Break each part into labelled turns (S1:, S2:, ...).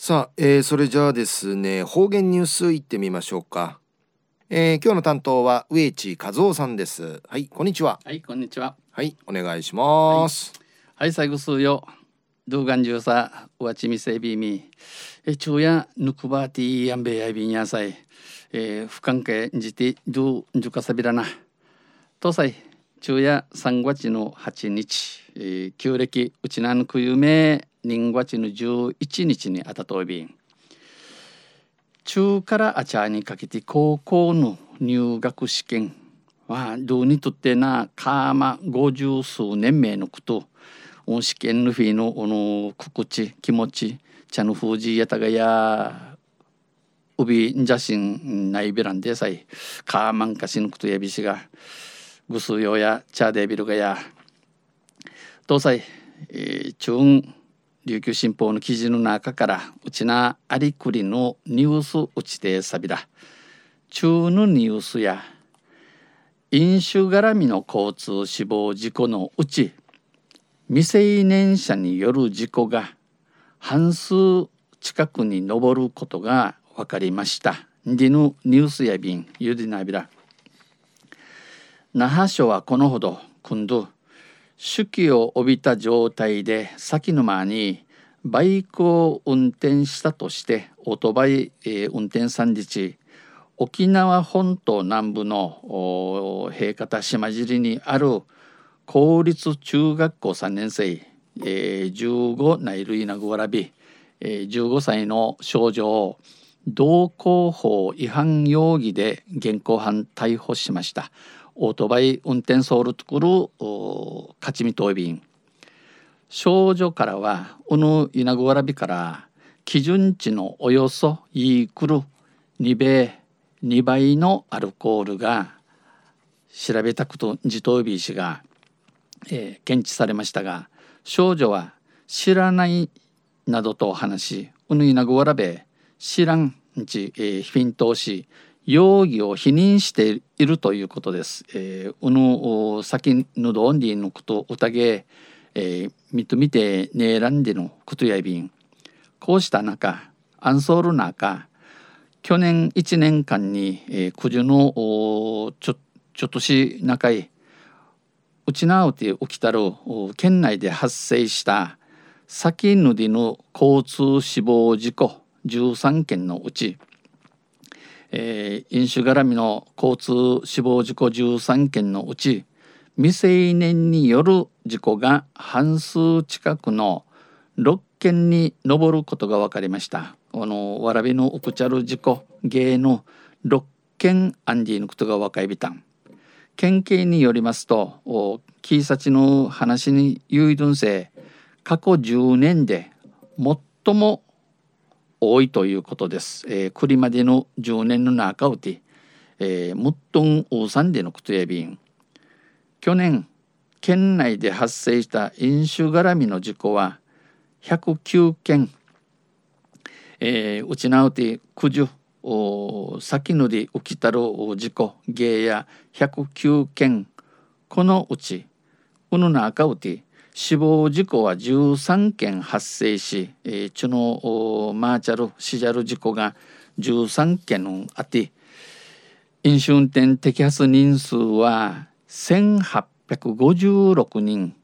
S1: さあ、えー、それじゃあですね方言ニュースいってみましょうか、えー、今日の担当は植地和夫さんです。はいこんにちは。
S2: はいこんにちは。
S1: はいお願いします。
S2: はい、最後数よ。ドゥーガンジューサウワチミセビミえ昼夜ヌクバーティーヤンベヤビンヤサイえ不関係じてドゥンジュカサビラナ東西昼夜3月の8日、えー、旧暦うちなんくゆめ人月の11日にあたとびん中からあちゃにかけて高校の入学試験はどうにとってなかま五十数年目のこと試験のフィのおの心地気持ち茶の封じやたがやうびんじゃしんないべらんでさいかまんかしぬくとやびしがぐすよや茶でびるがや東西、えー、中琉球新報の記事の中からうちなありくりのニュースうちてさびら中のニュースや飲酒絡みの交通死亡事故のうち未成年者による事故が半数近くに上ることが分かりました。ディヌニュースや便ゆでなびら那覇署はこのほど今度手記を帯びた状態で先の間にバイクを運転したとしてオートバイ、えー、運転3日沖縄本島南部の平方島尻にある公立中学校3年生、えー、15内類なぐわらび、えー、15歳の少女を道交法違反容疑で現行犯逮捕しました。オートバイ運転ソウルとくる勝ち見答便少女からはうぬ稲子わらびから基準値のおよそイークル2倍2倍のアルコールが調べたこと自答日氏が、えー、検知されましたが少女は知らないなどと話しうぬ稲子わらべ知らんち、えー、フィントし容疑を否認しているということです。えー、うぬ先ぬどんりのことうたげ、えー、みとみてねえらんでのことやびん。こうした中、アンソール中、去年1年間に、えー、九十のちょちょっとし中い、うちなうて起きたる県内で発生した先ぬりの交通死亡事故13件のうちえー、飲酒絡みの交通死亡事故13件のうち未成年による事故が半数近くの6件に上ることが分かりました。このわらびのウクチャル事故芸の6件アンディのことが分かりびたん。県警によりますとキーサチの話に有意分性過去10年で最も多いということです。えー、栗までの10年の中うて、えー、ムットンウーサンでのことやびん。去年、県内で発生した飲酒絡みの事故は109件、えー、うちなうて九十先ので起きたる事故芸や109件このうちうぬなあかうて死亡事故は13件発生し、えー、チュのマーチャルシジャル事故が13件あって飲酒運転摘発人数は1856人、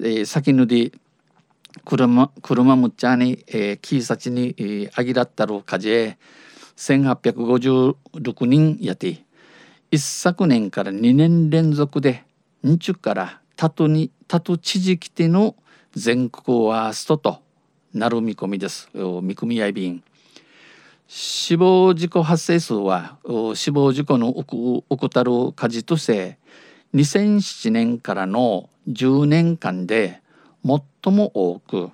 S2: えー、先ぬで車車むっちゃに、えー、キーサチに、えー、あぎらったる火事1856人やて。一昨年から2年連続で日中からタトにタト知事規定の全国ワーストとなる見込みです。見込み合い便。死亡事故発生数は死亡事故の起たる火事として2007年からの10年間で最も多く、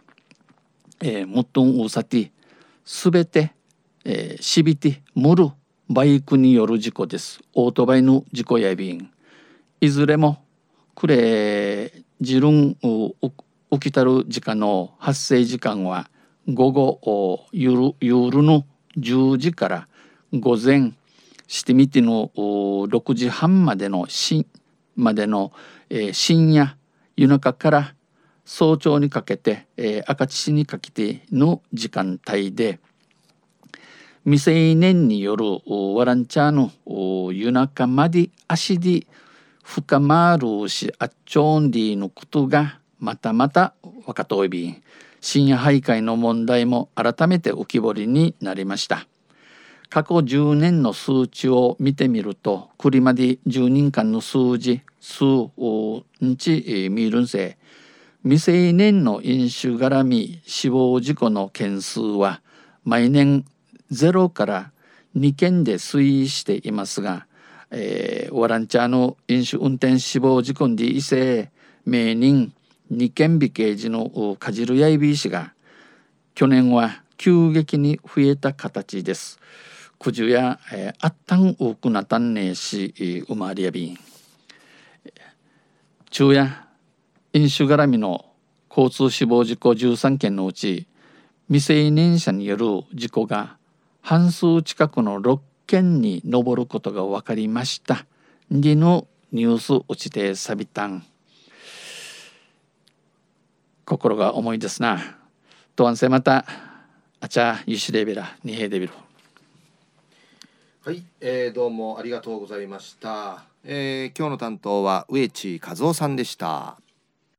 S2: えー、最も多さて全て、えー、しびてむるバイクによる事故です。オートバイの事故や便。いずれもくれ自分起きたる時間の発生時間は午後夜夜の10時から午前してみての6時半までのしまでの、えー、深夜夜中から早朝にかけて、えー、赤父にかけての時間帯で未成年によるワランチャーの夜中まで足で深まるしあっちょんりのことがまたまた若といび深夜徘徊の問題も改めて浮き彫りになりました。過去10年の数値を見てみるとクリマディ10人間の数字数日見るんせ未成年の飲酒絡み死亡事故の件数は毎年0から2件で推移していますが、えー、ワランチャーの飲酒運転死亡事故に異性名人2件美刑事のカジルヤイビー氏が去年は急激に増えた形です。くじゅや、えー、あったん多くなたんねえし、うまりやびん。昼夜、飲酒絡みの交通死亡事故13件のうち、未成年者による事故が半数近くの6件に上ることが分かりました。でのニュース落ちてさびたん。心が重いですな。とわんせまた、あちゃ、ゆしレベラ、にへデビル。
S1: はい、えー、どうもありがとうございました。えー、今日の担当は植地和夫さんでした。